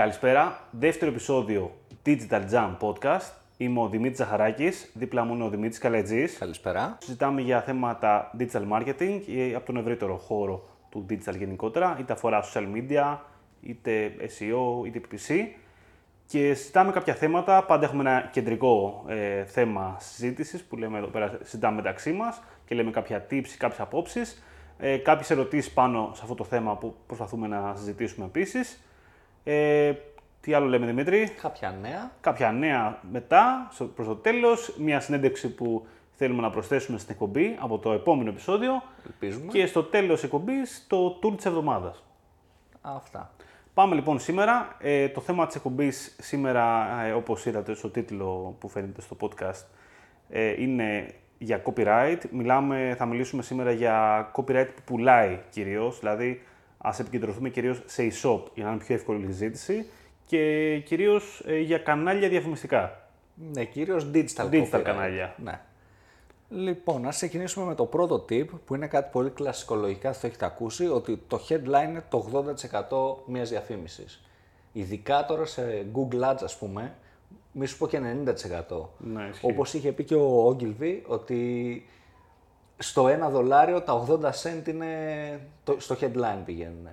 Καλησπέρα. Δεύτερο επεισόδιο Digital Jam Podcast. Είμαι ο Δημήτρης Ζαχαράκης, δίπλα μου είναι ο Δημήτρης Καλετζής. Καλησπέρα. Συζητάμε για θέματα digital marketing ή από τον ευρύτερο χώρο του digital γενικότερα, είτε αφορά social media, είτε SEO, είτε PPC. Και συζητάμε κάποια θέματα, πάντα έχουμε ένα κεντρικό ε, θέμα συζήτησης που λέμε εδώ πέρα, συζητάμε μεταξύ μας και λέμε κάποια tips, κάποιες απόψεις. Ε, κάποιες ερωτήσεις πάνω σε αυτό το θέμα που προσπαθούμε να συζητήσουμε επίσης. Ε, τι άλλο λέμε Δημήτρη; Κάποια νέα. Κάποια νέα μετά, στο- προς το τέλος, μια συνέντευξη που θέλουμε να προσθέσουμε στην εκπομπή από το επόμενο επεισόδιο Ελπίζουμε. και στο τέλος εκπομπής το tour της εβδομάδας. Αυτά. Πάμε λοιπόν σήμερα. Ε, το θέμα της εκπομπής σήμερα, ε, όπως είδατε στο τίτλο που φαίνεται στο podcast, ε, είναι για copyright. Μιλάμε, θα μιλήσουμε σήμερα για copyright που πουλάει κυρίως, δηλαδή ας επικεντρωθούμε κυρίως σε e-shop για να είναι πιο εύκολη η συζήτηση και κυρίως ε, για κανάλια διαφημιστικά. Ναι, κυρίως digital, Digital copyright. κανάλια. Ναι. Λοιπόν, ας ξεκινήσουμε με το πρώτο tip που είναι κάτι πολύ κλασικολογικά, θα το έχετε ακούσει, ότι το headline είναι το 80% μιας διαφήμισης. Ειδικά τώρα σε Google Ads, ας πούμε, μη σου πω και 90%. Ναι, ισχύει. Όπως είχε πει και ο Ogilvy, ότι στο 1 δολάριο τα 80 cent είναι το, στο headline πηγαίνουν.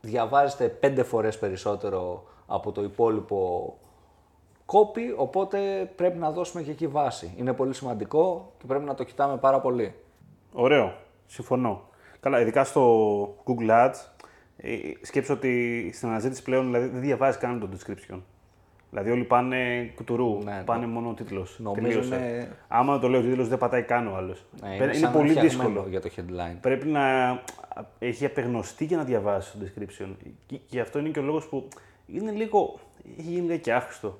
Διαβάζετε 5 φορές περισσότερο από το υπόλοιπο copy, οπότε πρέπει να δώσουμε και εκεί βάση. Είναι πολύ σημαντικό και πρέπει να το κοιτάμε πάρα πολύ. Ωραίο. Συμφωνώ. Καλά, ειδικά στο Google Ads, ε, σκέψω ότι στην αναζήτηση πλέον δηλαδή, δεν διαβάζεις καν το description. Δηλαδή όλοι πάνε κουτουρού, Ναι, πάνε μόνο ο τίτλος. Νομίζω είναι- Άμα το λέω ο τίτλος, δεν πατάει καν ο άλλος. Ναι, είναι σαν πολύ φτιαγμένο δύσκολο. για το headline. Πρέπει να έχει απεγνωστεί για να διαβάσει το description. Και, και αυτό είναι και ο λόγος που είναι λίγο. έχει γίνει λίγο και άχρηστο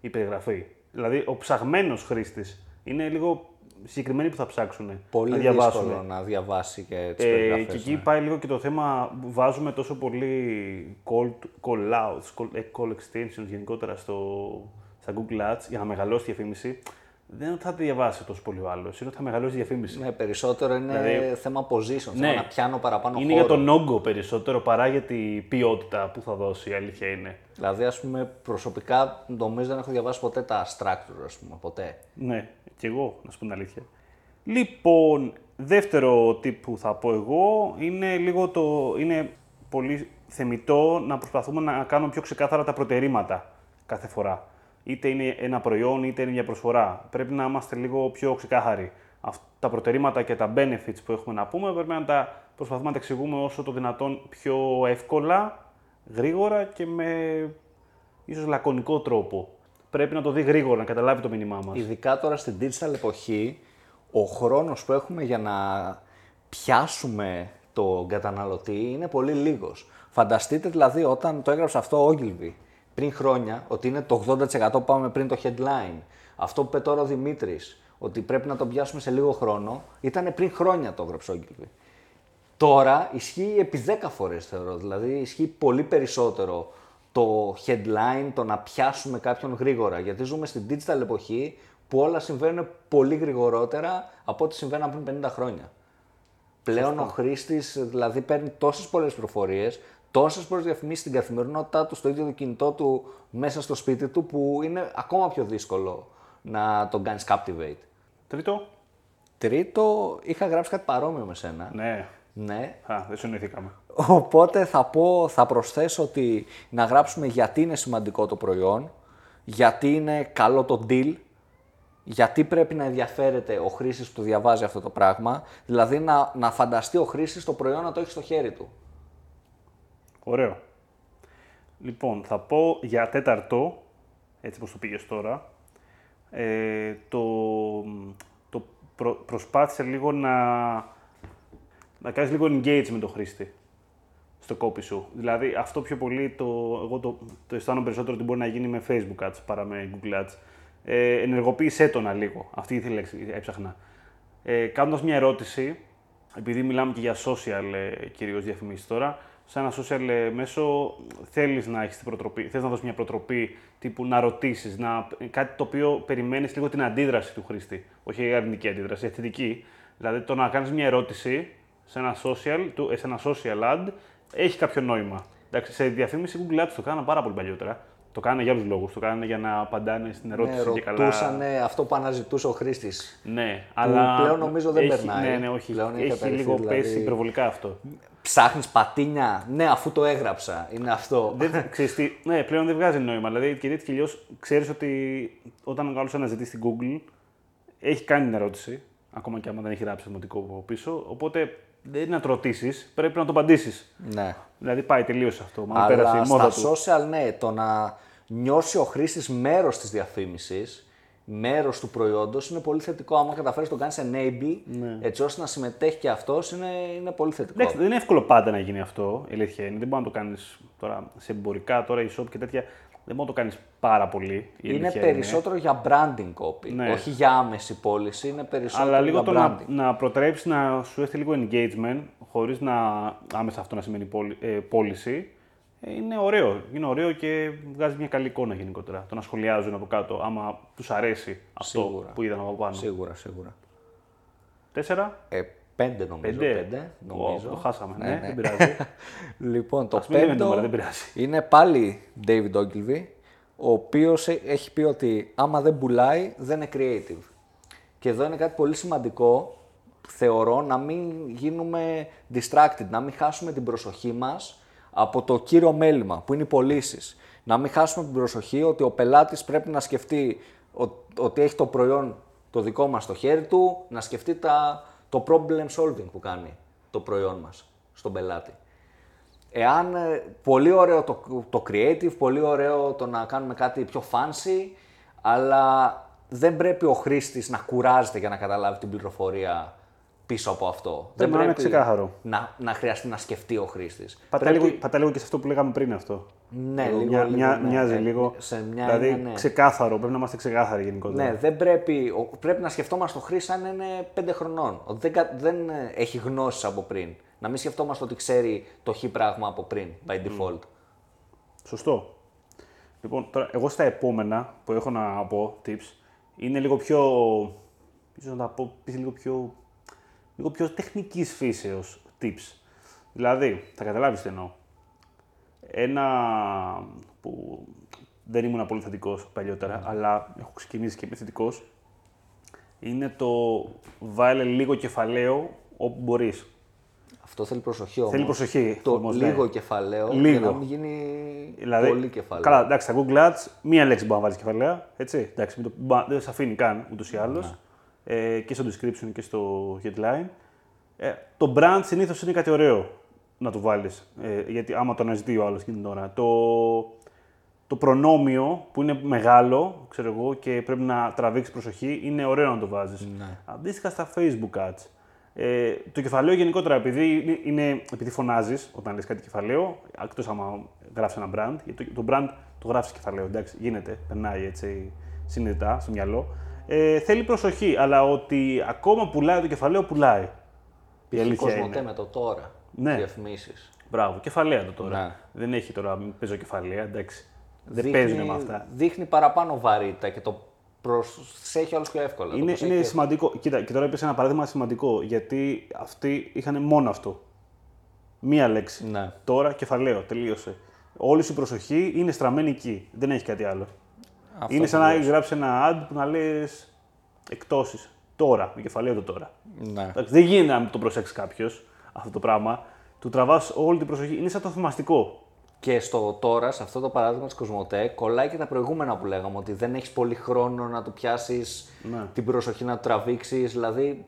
η περιγραφή. Δηλαδή, ο ψαγμένος χρήστης είναι λίγο συγκεκριμένοι που θα ψάξουν Πολύ να διαβάσουν. δύσκολο να διαβάσει και τις Ε, περιγραφές. και εκεί ναι. πάει λίγο και το θέμα, βάζουμε τόσο πολύ call, call outs, call, ε, call extensions γενικότερα στο, στα Google Ads για να μεγαλώσει η διαφήμιση. Δεν είναι ότι θα τη διαβάσει τόσο πολύ ο άλλος, είναι ότι θα μεγαλώσει η διαφήμιση. Ναι, περισσότερο είναι Δηλαδή- θέμα position, Ναι. θέμα να πιάνω παραπάνω είναι χώρο. για τον όγκο περισσότερο παρά για την ποιότητα που θα δώσει, η αλήθεια είναι. Δηλαδή, ας πούμε, προσωπικά νομίζω δεν έχω διαβάσει ποτέ τα structure, ας πούμε, ποτέ. Ναι, και εγώ, να σου πω την αλήθεια. Λοιπόν, δεύτερο tip που θα πω εγώ είναι λίγο το... είναι πολύ θεμητό να προσπαθούμε να κάνουμε πιο ξεκάθαρα τα προτερήματα κάθε φορά. Είτε είναι ένα προϊόν, είτε είναι μια προσφορά. Πρέπει να είμαστε λίγο πιο ξεκάθαροι. Αυτά τα προτερήματα και τα benefits που έχουμε να πούμε πρέπει να τα προσπαθούμε να τα εξηγούμε όσο το δυνατόν πιο εύκολα, γρήγορα και με ίσως λακωνικό τρόπο. Πρέπει να το δει γρήγορα, να καταλάβει το μήνυμά μας. Ειδικά τώρα στην digital εποχή, ο χρόνος που έχουμε για να πιάσουμε τον καταναλωτή είναι πολύ λίγος. Φανταστείτε δηλαδή όταν το έγραψε αυτό ο Ogilvy πριν χρόνια, ότι είναι το 80% που πάμε πριν το headline. Αυτό που είπε τώρα ο Δημήτρης, ότι πρέπει να τον πιάσουμε σε λίγο χρόνο, ήταν πριν χρόνια το έγραψε ο Ogilvy. Τώρα ισχύει επί 10 φορές θεωρώ, δηλαδή ισχύει πολύ περισσότερο το headline, το να πιάσουμε κάποιον γρήγορα, γιατί ζούμε στην digital εποχή που όλα συμβαίνουν πολύ γρηγορότερα από ό,τι συμβαίναν πριν 50 χρόνια. Πλέον ο χρήστης δηλαδή παίρνει τόσες πολλές πληροφορίες, τόσες πολλέ διαφημίσει στην καθημερινότητά του, στο ίδιο το κινητό του, μέσα στο σπίτι του, που είναι ακόμα πιο δύσκολο να τον κάνεις captivate. Τρίτο; Τρίτο, είχα γράψει κάτι παρόμοιο με σένα. Ναι. Ναι, Α, δεν συνοηθήκαμε. Οπότε θα πω, θα προσθέσω ότι να γράψουμε γιατί είναι σημαντικό το προϊόν, γιατί είναι καλό το deal, γιατί πρέπει να ενδιαφέρεται ο χρήστης που το διαβάζει αυτό το πράγμα, δηλαδή να, να φανταστεί ο χρήστης το προϊόν να το έχει στο χέρι του. Ωραίο. Λοιπόν, θα πω για τέταρτο, έτσι όπως το πήγες τώρα, ε, το, το προ, προσπάθησε λίγο να, να κάνεις λίγο engage με τον χρήστη στο κόπι σου. Δηλαδή, αυτό πιο πολύ, το, εγώ το, το αισθάνομαι περισσότερο ότι μπορεί να γίνει με Facebook Ads παρά με Google Ads. Ε, ενεργοποίησέ το να λίγο. Αυτή η λέξη έψαχνα. Ε, Κάνοντας μια ερώτηση, επειδή μιλάμε και για social ε, κυρίως διαφημίσεις τώρα, σε ένα social ε, μέσο θέλεις να έχεις την προτροπή, θες να δώσεις μια προτροπή τύπου να ρωτήσεις, να, κάτι το οποίο περιμένεις λίγο την αντίδραση του χρήστη, όχι η αρνητική αντίδραση, η θετική. Δηλαδή το να κάνεις μια ερώτηση σε ένα social, του- ε, σε ένα social ad έχει κάποιο νόημα. Εντάξει, σε διαφήμιση Google Ads το κάνανε πάρα πολύ παλιότερα. Το κάνανε για άλλους λόγους. Το κάνανε για να απαντάνε στην ερώτηση Ναι, και καλά. ρωτούσαν αυτό που αναζητούσε ο χρήστης. Ναι, αλλά. πλέον νομίζω δεν έχει, περνάει. Ναι, ναι, όχι. Πλέον έχει έχει καταρριφθεί, λίγο δηλαδή. πέσει υπερβολικά αυτό. Ψάχνεις πατίνια; Ναι, αφού το έγραψα. Είναι αυτό. δεν, ξέρεις τι, ναι, πλέον δεν βγάζει νόημα. Δηλαδή, και έτσι και αλλιώς ξέρεις ότι όταν ο άλλος αναζητεί στην Google, έχει κάνει την ερώτηση, ακόμα και άμα δεν έχει γράψει δημοτικό από πίσω. Οπότε δεν είναι να το ρωτήσεις, πρέπει να το απαντήσεις. ναι. Δηλαδή πάει τελείως αυτό. Μάλλον πέρασε Αλλά η μόδα στα του. social, ναι, το να νιώσει ο χρήστης μέρος της διαφήμισης, μέρος του προϊόντος είναι πολύ θετικό. Άμα καταφέρεις το κάνεις enable, Ναι. έτσι ώστε να συμμετέχει και αυτός, είναι, είναι πολύ θετικό. Εντάξει, δεν είναι εύκολο πάντα να γίνει αυτό. Η αλήθεια είναι. Δεν μπορεί να το κάνεις τώρα σε εμπορικά, τώρα e-shop και τέτοια. Δεν μπορεί να το κάνεις πάρα πολύ. Η είναι αλήθεια περισσότερο για branding copy. Ναι. Όχι για άμεση πώληση, είναι περισσότερο Αλλά λίγο για το να, branding. να προτρέψεις να σου έρθει λίγο engagement, χωρίς να άμεσα αυτό να σημαίνει πώλη- ε, πώληση, ε, είναι ωραίο. Είναι ωραίο και βγάζει μια καλή εικόνα γενικότερα. Το να σχολιάζουν από κάτω, άμα τους αρέσει αυτό Σίγουρα. που είδαν από πάνω. Σίγουρα, σίγουρα. Τέσσερα; Ε, πέντε νομίζω. Πέντε. Πέντε, νομίζω. Ω, το χάσαμε. Ναι, Ναι, δεν ναι. πειράζει. Λοιπόν, το Ας μην λέμε πέμπτο νούμερα, δεν πειράζει. είναι πάλι David Ogilvy, ο οποίος ε- έχει πει ότι άμα δεν πουλάει, δεν είναι creative. Και εδώ είναι κάτι πολύ σημαντικό, θεωρώ, να μην γίνουμε distracted, να μην χάσουμε την προσοχή μας από το κύριο μέλημα, που είναι οι πωλήσεις. Να μην χάσουμε την προσοχή ότι ο πελάτης πρέπει να σκεφτεί ο- ότι έχει το προϊόν το δικό μας στο χέρι του, να σκεφτεί τα, το problem solving που κάνει το προϊόν μας στον πελάτη. Εάν ε, πολύ ωραίο το, το creative, πολύ ωραίο το να κάνουμε κάτι πιο fancy, αλλά δεν πρέπει ο χρήστης να κουράζεται για να καταλάβει την πληροφορία πίσω από αυτό. δεν να είναι ξεκάθαρο. Να, να χρειαστεί να σκεφτεί ο χρήστης. Πατά, Πρέπει- λίγο, πατά λίγο και σε αυτό που λέγαμε πριν αυτό. Ναι, Λίγο λίγο, μια- λίγο, μια- ναι. Μοιάζει Ε, λίγο. σε μια δηλαδή είναι, ναι. ξεκάθαρο, πρέπει να είμαστε ξεκάθαροι γενικότερα. Ναι, δεν πρέπει, ο- πρέπει να σκεφτόμαστε το χρήστης αν είναι 5 χρονών. Ότι δεν, κα- δεν ε, έχει γνώσεις από πριν. Να μην σκεφτόμαστε ότι ξέρει το χ πράγμα από πριν, by default. Σωστό. Λοιπόν, τώρα, εγώ στα επόμενα που έχω να πω tips είναι λίγο πιο. ίσως να τα πω πεις λίγο πιο. Λίγο πιο τεχνικής φύσεως tips. Δηλαδή, θα καταλάβεις τι εννοώ. Ένα που δεν ήμουν πολύ θετικός παλιότερα, αλλά έχω ξεκινήσει και είμαι θετικός. Είναι το βάλε λίγο κεφαλαίο όπου μπορείς. Αυτό θέλει προσοχή όμως. Θέλει προσοχή. Το όμως, ναι. λίγο κεφαλαίο για Λίγο. να μην γίνει Δηλαδή, πολύ κεφαλαίο. Καλά, εντάξει, στα Google Ads μία λέξη μπορεί να βάλεις κεφαλαία. Έτσι, εντάξει, μην το, μπα- δεν σε αφήνει καν ούτως ή άλλως. Ε, και στο description και στο headline. Ε, το brand συνήθως είναι κάτι ωραίο να το βάλεις. Ε, γιατί άμα το αναζητεί ο άλλος εκείνη την ώρα. Το, το προνόμιο που είναι μεγάλο, ξέρω εγώ, και πρέπει να τραβήξεις προσοχή, είναι ωραίο να το βάζεις. Ναι. Αντίστοιχα στα Facebook ads. Ε, το κεφαλαίο γενικότερα, επειδή, είναι, είναι- επειδή φωνάζεις όταν λες κάτι κεφαλαίο, εκτός άμα γράφεις ένα brand, γιατί το, το brand το γράφεις κεφαλαίο, εντάξει, γίνεται, περνάει έτσι συνειδητά στο μυαλό. Ε, θέλει προσοχή, αλλά ότι ακόμα πουλάει το κεφαλαίο, πουλάει. Η Π.χ. αλήθεια Κοσμοτέ είναι. με το τώρα. Ναι. Διαφημίσεις. Μπράβο, κεφαλαία το τώρα. Ναι. Δεν έχει τώρα, μην παίζω κεφαλαία, εντάξει. Δεν Δείχνει- παίζουν με αυτά. Δείχνει παραπάνω βαρύτητα και το προσέχει όλος πιο εύκολα. Το Είναι, προσέχεις είναι και- σημαντικό. Κοίτα, και τώρα είπες ένα παράδειγμα σημαντικό. Γιατί αυτοί είχαν μόνο αυτό. Μία λέξη. Ναι. Τώρα κεφαλαίο. Τελείωσε. Όλη σου η προσοχή είναι στραμμένη εκεί. Δεν έχει κάτι άλλο. Αυτό είναι σαν να ακριβώς. έχει γράψει ένα ad που να λες εκτόσεις. Τώρα. Με κεφαλαίο το τώρα. Ναι. Εντάξει, δεν γίνεται να μην το προσέξει κάποιος αυτό το πράγμα. Του τραβάς όλη την προσοχή. Είναι σαν το θαυμαστικό. Και στο τώρα, σε αυτό το παράδειγμα της Κοσμοτέ, κολλάει και τα προηγούμενα που λέγαμε, ότι δεν έχεις πολύ χρόνο να του πιάσεις Ναι. την προσοχή, να του τραβήξεις, δηλαδή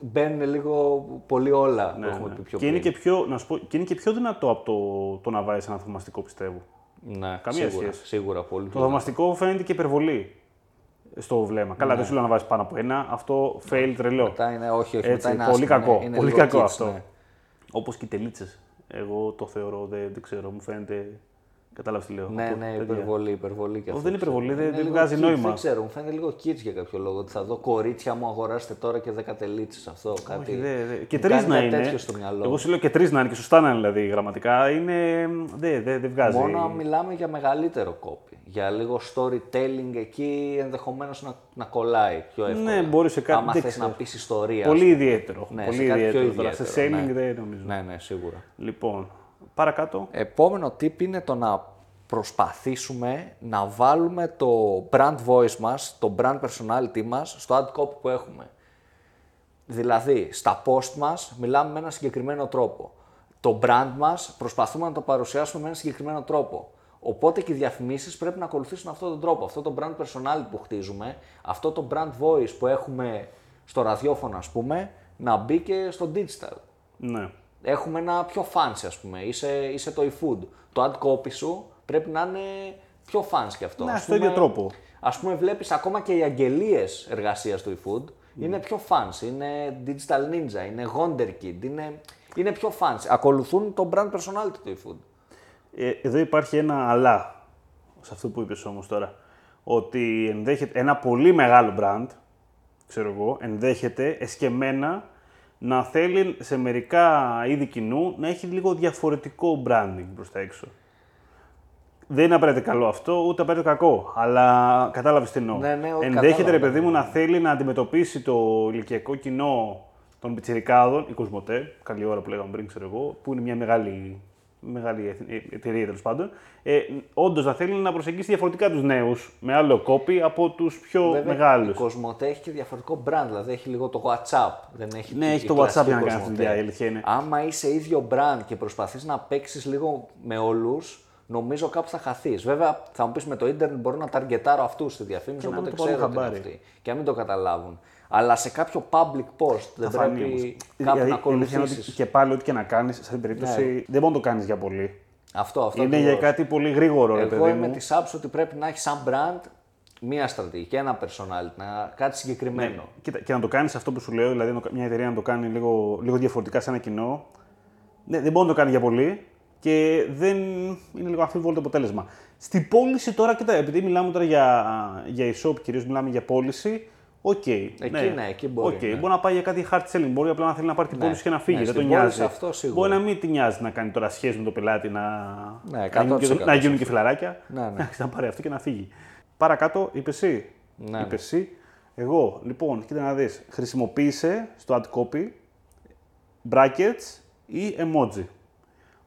μπαίνουν λίγο πολύ όλα που Ναι, έχουμε ναι. πει πιο Και, είναι πριν. και πιο, να σου πω, και είναι και πιο δυνατό από το, το να βάζει ένα θαυμαστικό, πιστεύω. Ναι, Καμία σίγουρα, σχέση. Σίγουρα, πολύ Το πιο θαυμαστικό φαίνεται και υπερβολή στο βλέμμα. Καλά, Ναι. δεν σου λέω να βάζεις πάνω από ένα. Αυτό fail τρελό. Μετά είναι, όχι, όχι, Έτσι, μετά είναι πολύ άσχημο, κακό. ναι, είναι πολύ λίγο κακό kids, αυτό. ναι. Όπως και οι τελίτσες. Εγώ το θεωρώ, δεν, δεν ξέρω, μου φαίνεται. Κατάλαβες τι λέω. Ναι, Αυτό, ναι, τέτοια. υπερβολή, υπερβολή και Ω, αυτό. δεν είναι υπερβολή, ξέρω. δεν- Είναι δεν λίγο βγάζει kids, νόημα. Δεν ξέρω, μου φαίνεται λίγο kids για κάποιο λόγο. Ότι θα δω κορίτσια μου, αγοράστε τώρα και 10 τελίτσε αυτό. Κάτι... Όχι, δε, δε. Και Μου τρεις κάνει να κάτι είναι. τέτοιο στο μυαλό. Εγώ σου λέω και τρεις να είναι και σωστά να είναι δηλαδή γραμματικά. Είναι. Δεν δε, δε βγάζει. Μόνο αν μιλάμε για μεγαλύτερο κόπι. Για λίγο storytelling εκεί ενδεχομένως να, να κολλάει πιο εύκολα. Ναι, μπορεί σε κάτι- Άμα δεν θες ξέρω. να πεις ιστορία. Πολύ ας πούμε. ιδιαίτερο. Ναι, πολύ σε κάτι πιο ιδιαίτερο. Τώρα, ιδιαίτερο. σε selling ναι. δεν νομίζω. Ναι, ναι, σίγουρα. Λοιπόν, Παρακάτω. Επόμενο tip είναι το να προσπαθήσουμε να βάλουμε το brand voice μας, το brand personality μας στο ad copy που έχουμε. Δηλαδή, στα post μας μιλάμε με ένα συγκεκριμένο τρόπο. Το brand μας προσπαθούμε να το παρουσιάσουμε με ένα συγκεκριμένο τρόπο. Οπότε και οι διαφημίσεις πρέπει να ακολουθήσουν αυτόν τον τρόπο. Αυτό το brand personality που χτίζουμε, αυτό το brand voice που έχουμε στο ραδιόφωνο ας πούμε, να μπει και στο digital. Ναι. Έχουμε ένα πιο fancy ας πούμε, είσαι, είσαι το eFood. Το ad copy σου πρέπει να είναι πιο fancy κι αυτό. Ναι, Ας στο ίδιο τρόπο. Ας πούμε βλέπεις ακόμα και οι αγγελίες εργασίας του eFood είναι πιο fancy, είναι digital ninja, είναι wonderkid, είναι, είναι πιο fancy. Ακολουθούν το brand personality του eFood. Ε, εδώ υπάρχει ένα αλλά σε αυτό που είπες όμως τώρα. Ότι ενδέχεται ένα πολύ μεγάλο brand, ξέρω εγώ, ενδέχεται εσκεμμένα να θέλει σε μερικά είδη κοινού να έχει λίγο διαφορετικό branding προς τα έξω. Δεν είναι απαραίτητα καλό αυτό, ούτε απαραίτητα κακό. Αλλά κατάλαβες τι εννοώ. Ναι, ναι, όχι, Ενδέχεται, κατάλαβα, ρε παιδί ναι, μου, να θέλει να αντιμετωπίσει το ηλικιακό κοινό των πιτσιρικάδων, η Κοσμοτέ, καλή ώρα που λέγαμε πριν, ξέρω εγώ, που είναι μια μεγάλη, μεγάλη εθ- ε, εταιρεία τέλος πάντων. Ε, Όντως να θέλει να προσεγγίσει διαφορετικά τους νέους με άλλο κόπη από τους πιο Βέβαια, μεγάλους. Η Κοσμοτέ έχει και διαφορετικό brand, δηλαδή έχει λίγο το WhatsApp. Δεν έχει Ναι, τη- έχει η το WhatsApp κλασική για να κάνεις αυτή τη Κοσμοτέ. δουλειά, η αλήθεια είναι. Άμα είσαι ίδιο brand και προσπαθείς να παίξεις λίγο με όλους, νομίζω κάπου θα χαθείς. Βέβαια, θα μου πεις με το ίντερνετ μπορώ να ταργετάρω αυτούς στη διαφήμιση, Και να οπότε μην το πάρουν ξέρω τι είναι χαμπάρι. αυτοί. Και να μην το καταλάβουν. Αλλά σε κάποιο public post δεν Θα φανεί πρέπει όμως. κάπου Δηλαδή, να η αλήθεια είναι ότι ακολουθήσεις. Και πάλι, ό,τι και να κάνεις, σε αυτή την περίπτωση, Ναι. δεν μπορεί να το κάνεις για πολύ. Αυτό, αυτό. είναι για ακριβώς. κάτι πολύ γρήγορο, ρε Εγώ παιδί είμαι μου. της άποψης ότι πρέπει να έχεις σαν brand μία στρατηγική, ένα personality, να, κάτι συγκεκριμένο. Κοίτα, και να το κάνεις αυτό που σου λέω, δηλαδή να το- μια εταιρεία να το κάνει λίγο, λίγο διαφορετικά σε ένα κοινό, ναι, δεν μπορεί να το κάνει για πολύ και δεν είναι λίγο αμφίβολο το αποτέλεσμα. Στην πώληση τώρα, κοίτα, επειδή μιλάμε τώρα για, για e-shop, κυρίως μιλάμε για πώληση, οκ. Εκεί ναι, εκεί μπορεί, Οκ, ναι. μπορεί να πάει για κάτι hard selling, μπορεί απλά να θέλει να πάρει την πώληση και να φύγει. ναι, δεν τον στην πώληση νοιάζει. αυτό σίγουρα. Μπορεί να μην την νοιάζει να κάνει τώρα σχέση με τον πελάτη, να, Ναι, να, γίνουν, και, 100% να γίνουν και φιλαράκια. Ναι, ναι. Εντάξει, να πάρει αυτό και να φύγει. Παρακάτω, είπε εσύ. Ναι. Είπε εσύ. Εγώ, λοιπόν, κοίτα να δεις. Χρησιμοποίησε στο ad copy brackets ή emoji.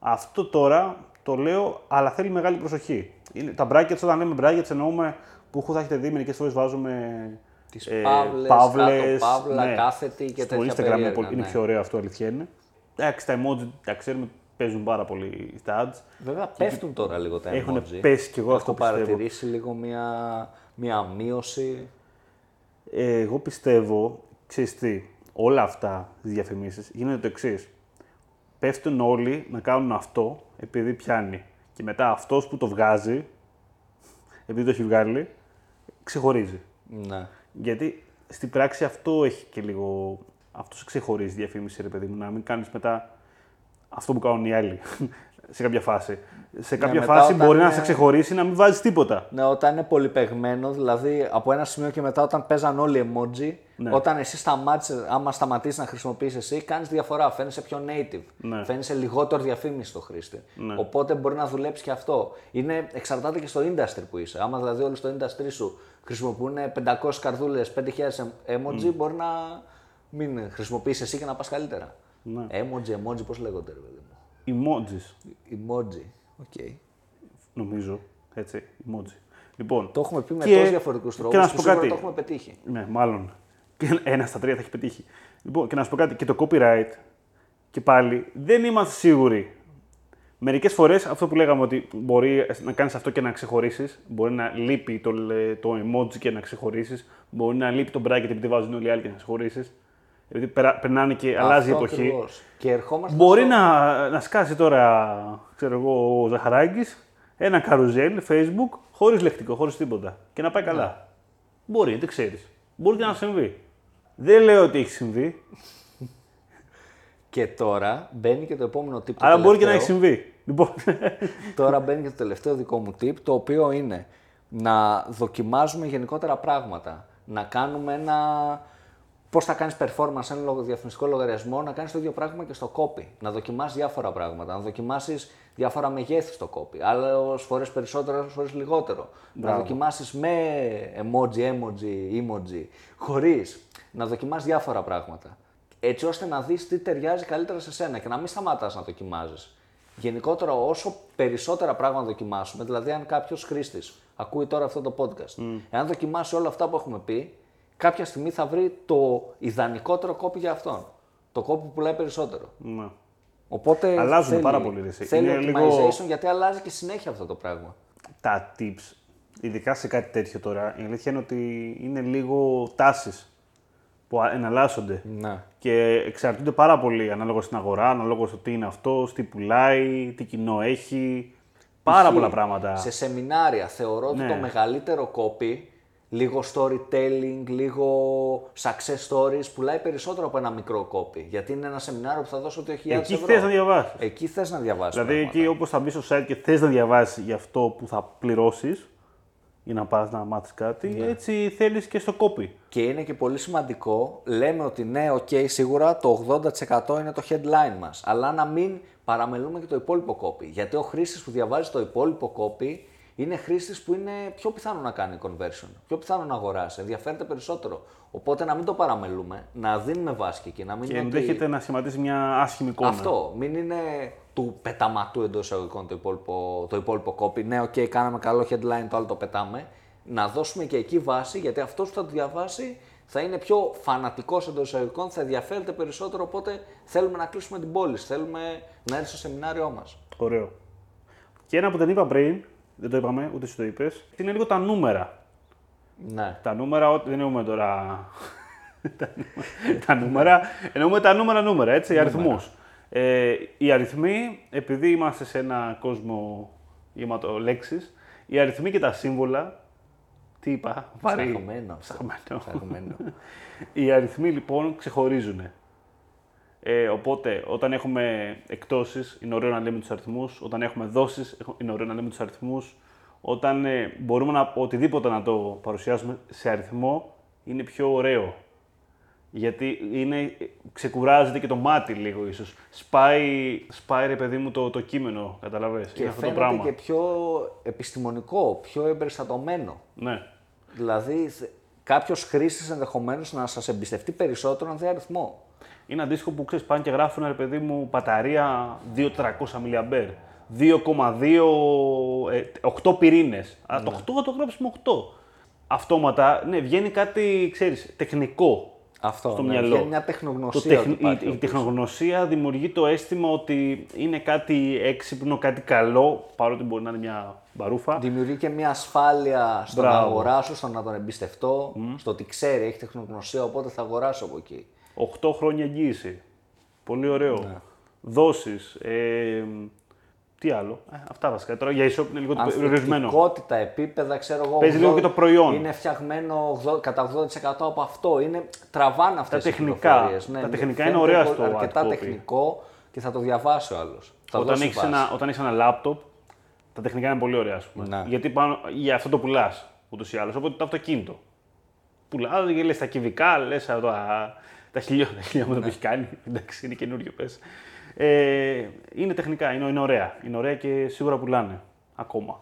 Αυτό τώρα το λέω, αλλά θέλει μεγάλη προσοχή. Είναι, τα brackets, όταν λέμε brackets, εννοούμε που θα έχετε δει μερικές φορές βάζουμε Τις ε, παύλες, παύλες, κάτω παύλα, ναι. κάθετη και Στο τέτοια Instagram είναι, περίεργα, πολύ- είναι ναι. πιο ωραίο αυτό, αλήθεια είναι. Εντάξει, τα emoji, τα ξέρουμε, παίζουν πάρα πολύ στα ads. Βέβαια πέφτουν τώρα λίγο τα Έχουν emoji. πέσει κι εγώ Έχω αυτό πιστεύω. παρατηρήσει λίγο μια, μια μείωση. Ε, εγώ πιστεύω, ξέρεις τι, όλα αυτά τις διαφημίσεις γίνονται το εξής. Πέφτουν όλοι να κάνουν αυτό επειδή πιάνει. Και μετά αυτός που το βγάζει, επειδή το έχει βγάλει, ξεχωρίζει. Ναι. Γιατί στην πράξη αυτό έχει και λίγο. Αυτό σε ξεχωρίζει διαφήμιση, ρε παιδί μου, να μην κάνεις μετά αυτό που κάνουν οι άλλοι σε κάποια φάση. Σε κάποια Ναι, μετά φάση όταν μπορεί να είναι- σε ξεχωρίσει να μην βάζεις τίποτα. Ναι, όταν είναι πολυπεγμένο, δηλαδή από ένα σημείο και μετά όταν παίζαν όλοι emoji, Ναι. όταν εσύ σταμάτησες, άμα σταματήσεις να χρησιμοποιήσει εσύ, κάνεις διαφορά. Φαίνεσαι πιο native. Ναι. Φαίνεσαι λιγότερο διαφήμιση στο χρήστη. Οπότε μπορεί να δουλέψεις και αυτό. Είναι, εξαρτάται και στο industry που είσαι. Άμα δηλαδή όλοι στο industry σου χρησιμοποιούν 500 καρδούλες, 5.000 emoji, μπορεί να μην χρησιμοποιήσει εσύ και να πας καλύτερα. Ναι. Emoji, emoji, πώς λέγονται, ρε παιδί μου. Emojis, Emoji. Okay. νομίζω. Έτσι, emoji. Λοιπόν, Το έχουμε πει με και- τόσους διαφορετικούς τρόπου Και να που σου πω σίγουρα κάτι. το έχουμε πετύχει. Ναι, μάλλον. Και ένα στα τρία θα έχει πετύχει. Λοιπόν, και να σου πω κάτι. Και το copyright, και πάλι, δεν είμαστε σίγουροι. Μερικές φορές αυτό που λέγαμε ότι μπορεί να κάνεις αυτό και να ξεχωρίσεις, μπορεί να λείπει το, λε- το emoji και να ξεχωρίσεις, μπορεί να λείπει το bracket επειδή βάζουν όλοι οι άλλοι και να ξεχωρίσεις. Επειδή περα- περνάνε και αλλάζει η Αυτό εποχή. ακριβώς. Και ερχόμαστε Μπορεί στο- να, να σκάσει τώρα, ξέρω εγώ, ο Ζαχαράγκη ένα καρουζέλ Facebook χωρίς λεκτικό, χωρίς τίποτα. Και να πάει καλά. Ναι. Μπορεί, δεν ξέρεις. Μπορεί και να συμβεί. Δεν λέω ότι έχει συμβεί, Και τώρα μπαίνει και το επόμενο tip. το αλλά μπορεί και να έχει τελευταίο. συμβεί. Λοιπόν, Τώρα μπαίνει και το τελευταίο δικό μου tip, το οποίο είναι να δοκιμάζουμε γενικότερα πράγματα. Να κάνουμε ένα. Πώς θα κάνεις performance σε ένα λογο- διαφημιστικό λογαριασμό, να κάνεις το ίδιο πράγμα και στο copy. Να δοκιμάσει διάφορα πράγματα. Να δοκιμάσεις διάφορα μεγέθη στο copy. Άλλε φορές περισσότερο, άλλες φορές λιγότερο. Να δοκιμάσεις με emoji, emoji, emoji, χωρίς. Να δοκιμάσει διάφορα πράγματα. Έτσι ώστε να δεις τι ταιριάζει καλύτερα σε σένα και να μην σταματάς να δοκιμάζεις. γενικότερα όσο περισσότερα πράγματα δοκιμάσουμε, δηλαδή αν κάποιος χρήστης ακούει τώρα αυτό το podcast, εάν δοκιμάσει όλα αυτά που έχουμε πει, κάποια στιγμή θα βρει το ιδανικότερο κόπη για αυτόν. Το κόπη που πουλάει περισσότερο. Ναι. Οπότε Αλλάζουν θέλει, πάρα πολύ, ρε, εσύ. Θέλει Είναι optimization λίγο- γιατί αλλάζει και συνέχεια αυτό το πράγμα. Τα tips, ειδικά σε κάτι τέτοιο τώρα, η αλήθεια είναι ότι είναι λίγο τάσεις που α- εναλλάσσονται. Ναι. Και εξαρτούνται πάρα πολύ ανάλογα στην αγορά, ανάλογα στο τι είναι αυτός, τι πουλάει, τι κοινό έχει. Πάρα Π.χ. πολλά πράγματα. Σε σεμινάρια θεωρώ ότι Ναι. το μεγαλύτερο copy, λίγο storytelling, λίγο success stories, πουλάει περισσότερο από ένα μικρό copy. Γιατί είναι ένα σεμινάριο που θα δώσω 2.000 Εκεί ευρώ. θες να διαβάσεις. Εκεί θες να διαβάσεις Δηλαδή, πράγματα. εκεί όπως θα μπει στο site και θες να διαβάσεις για αυτό που θα πληρώσεις ή να πας να μάθεις κάτι, Ναι. έτσι θέλεις και στο copy. Και είναι και πολύ σημαντικό, λέμε ότι ναι, οκ, σίγουρα το 80% είναι το headline μας, αλλά να μην παραμελούμε και το υπόλοιπο copy. Γιατί ο χρήστης που διαβάζει το υπόλοιπο copy είναι χρήστης που είναι πιο πιθανό να κάνει conversion, πιο πιθανό να αγοράσει, ενδιαφέρεται περισσότερο. Οπότε να μην το παραμελούμε, να δίνουμε βάση και εκεί, να μην Και είναι ότι- ενδέχεται να σχηματίσει μια άσχημη εικόνα. Αυτό. Μην είναι του πεταματού εντός εισαγωγικών το υπόλοιπο, το υπόλοιπο copy. Ναι, οκ, κάναμε καλό headline, το άλλο το πετάμε. Να δώσουμε και εκεί βάση, γιατί αυτός που θα το διαβάσει θα είναι πιο φανατικός εντός εισαγωγικών, θα ενδιαφέρεται περισσότερο. Οπότε θέλουμε να κλείσουμε την πώληση. Θέλουμε να έρθει στο σεμινάριό μας. Ωραίο. Και ένα που δεν είπα πριν, δεν το είπαμε, ούτε σου το είπες, είναι λίγο τα νούμερα. Ναι. Τα νούμερα, ό- δεν εννοούμε τώρα. τα νούμερα- τα νούμερα, εννοούμε τα νούμερα νούμερα, έτσι, αριθμούς. Ε, οι αριθμοί, επειδή είμαστε σε ένα κόσμο γεμάτο λέξεις, οι αριθμοί και τα σύμβολα, τι είπα, βαρύ. Ψαχμένο. Ψαχμένο. Ψαχμένο. Οι αριθμοί λοιπόν ξεχωρίζουν. Ε, οπότε, όταν έχουμε εκτόσεις, είναι ωραίο να λέμε τους αριθμούς. Όταν έχουμε δόσεις, έχ- είναι ωραίο να λέμε τους αριθμούς. Όταν ε, μπορούμε να, οτιδήποτε να το παρουσιάσουμε σε αριθμό, είναι πιο ωραίο. Γιατί είναι, ξεκουράζεται και το μάτι λίγο ίσως. Σπάει, σπάει ρε παιδί μου το, το κείμενο, καταλαβες; και είναι αυτό το φαίνεται πράγμα. και πιο επιστημονικό, πιο εμπεριστατωμένο. Ναι. Δηλαδή, κάποιος χρήστη ενδεχομένως να σας εμπιστευτεί περισσότερο αν δει αριθμό. Είναι αντίστοιχο που ξέρεις, πάνε και γράφουν ρε παιδί μου μπαταρία 2400 mAh. 2,2, ε, 8 πυρήνες. Α, το 8 θα το γράψουμε 8. Αυτόματα, ναι, βγαίνει κάτι, ξέρεις, τεχνικό Αυτό. στο ναι, μυαλό. βγαίνει μια Το τεχνογνωσία. τεχ- ότι υπάρχει η, η από πίσω. τεχνογνωσία δημιουργεί το αίσθημα ότι είναι κάτι έξυπνο, κάτι καλό, παρότι μπορεί να είναι μια μπαρούφα. Δημιουργεί και μια ασφάλεια στον Μπράβο. αγοράσω, στο να τον εμπιστευτώ, στο ότι ξέρει, έχει τεχνογνωσία, οπότε θα αγοράσω από εκεί. 8 χρόνια εγγύηση. Πολύ ωραίο. Ναι. Δόσεις. Ε, τι άλλο; Ε, αυτά βασικά. Τώρα για e-shop είναι λίγο το περιορισμένο. Ανθεκτικότητα, επίπεδα, ξέρω εγώ. Παίζει λίγο και το προϊόν. Είναι φτιαγμένο 80 κατά 80% από αυτό. Είναι, τραβάνε αυτές Τα τεχνικά. Τα τεχνικά είναι ωραία στο Αρκετά ad copy. τεχνικό και θα το διαβάσει ο άλλος. Όταν έχεις ένα, όταν έχεις ένα laptop, τα τεχνικά είναι πολύ ωραία, ας πούμε. Ναι. Γιατί πάνω, για αυτό το πουλάς ούτως ή άλλως. Οπότε το αυτοκίνητο. Πουλάς και λες τα κυβικά, λες τα, τα χιλιόμετρα τα χιλιόμετρα που έχει κάνει. Εντάξει, είναι καινούριο πες. Ε, είναι τεχνικά, είναι, είναι ωραία. Είναι ωραία και σίγουρα πουλάνε ακόμα.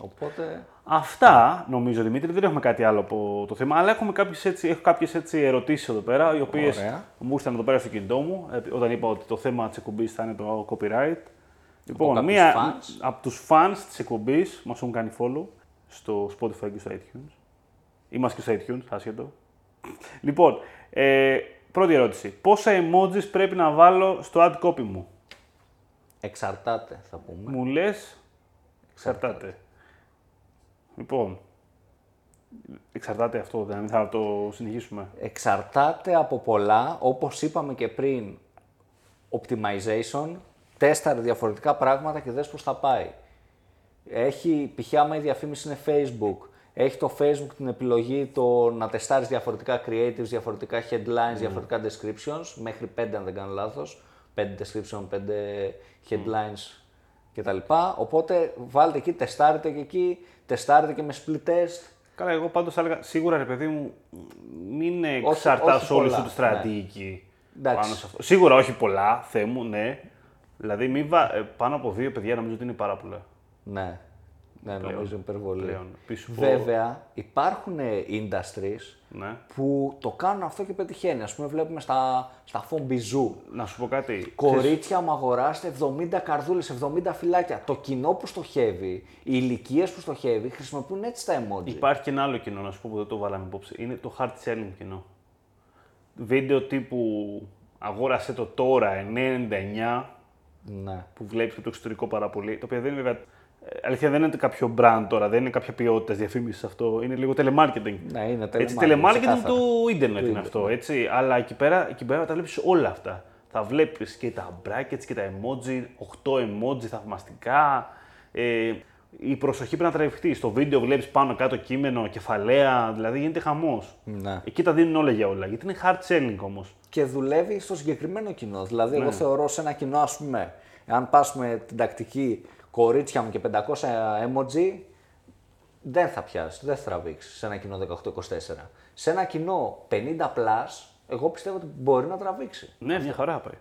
Οπότε Αυτά νομίζω Δημήτρη, δεν έχουμε κάτι άλλο από το θέμα, αλλά έχουμε κάποιες έτσι, έχω κάποιες έτσι ερωτήσεις εδώ πέρα, οι οποίες Ωραία. μου ήρθαν εδώ πέρα στο κινητό μου, ε, όταν είπα ότι το θέμα της εκπομπής θα είναι το copyright. Λοιπόν, κάποιους μία fans. από τους fans της εκπομπής μας έχουν κάνει follow στο Spotify και στο iTunes. Είμαστε και στο iTunes, άσχετο. Λοιπόν, ε, πρώτη ερώτηση. Πόσα emojis πρέπει να βάλω στο ad copy μου; εξαρτάται, θα πούμε. Μου λες, εξαρτάται. Λοιπόν, εξαρτάται αυτό, δηλαδή θα το συνεχίσουμε. Εξαρτάται από πολλά, όπως είπαμε και πριν, optimization, τέσταρε διαφορετικά πράγματα και δες πώς θα πάει. Έχει, π.χ. άμα η διαφήμιση είναι Facebook, έχει το Facebook την επιλογή το να τεστάρεις διαφορετικά creatives, διαφορετικά headlines, διαφορετικά descriptions, μέχρι 5 αν δεν κάνω λάθος, 5 description, 5 headlines κτλ. Οπότε βάλτε εκεί, τεστάρετε και εκεί, τεστάρετε και με split test, Καλά, εγώ πάντως θα έλεγα σίγουρα ρε παιδί μου, μην όχι εξαρτάς όλη πολλά, σου τη στρατηγική Εντάξει. πάνω σε αυτό. Σίγουρα όχι πολλά, Θεέ μου, ναι. Δηλαδή, μην βα... ε, πάνω από δύο παιδιά νομίζω ότι είναι πάρα πολλά. ναι. Ναι, πλέον. νομίζω υπερβολή. Πλέον. Πίσω από- Βέβαια, υπάρχουν ε, industries Ναι. που το κάνουν αυτό και πετυχαίνει. Α πούμε, βλέπουμε στα, στα φομπιζού. Να σου πω κάτι. Ξέρεις, Κορίτσια μου αγοράστε 70 καρδούλες, 70 φυλάκια. Το κοινό που στοχεύει, οι ηλικίες που στοχεύει, χρησιμοποιούν έτσι τα emoji. Υπάρχει και ένα άλλο κοινό, να σου πω που δεν το βάλαμε υπόψη. Είναι το hard selling κοινό. Βίντεο τύπου αγόρασε το τώρα 99 Ναι. που βλέπεις και το εξωτερικό πάρα πολύ. Το οποίο δεν είναι βέβαια. Ε, Αλήθεια δεν είναι κάποιο brand τώρα, δεν είναι κάποια ποιότητας διαφήμισης αυτό. Είναι λίγο telemarketing. Ναι, είναι Έτσι, telemarketing, telemarketing ξεκάθαρα. του ίντερνετ είναι ίντερνετ, αυτό. Έτσι. Αλλά εκεί πέρα, εκεί πέρα τα βλέπεις όλα αυτά. Θα βλέπεις και τα brackets και τα emoji, 8 emoji θαυμαστικά. Ε, η προσοχή πρέπει να τραβηχτεί. Στο βίντεο βλέπεις πάνω κάτω κείμενο, κεφαλαία, δηλαδή γίνεται χαμός. Ναι. Εκεί τα δίνουν όλα για όλα. Γιατί είναι hard selling όμως. Και δουλεύει στο συγκεκριμένο κοινό. Δηλαδή, Ναι. εγώ θεωρώ σε ένα κοινό, ας πούμε, αν πας με την τακτική κορίτσια μου και 500 emoji, δεν θα πιάσει, δεν θα τραβήξει σε ένα κοινό 18-24. Σε ένα κοινό 50 plus, εγώ πιστεύω ότι μπορεί να τραβήξει. Ναι, μια χαρά πάει.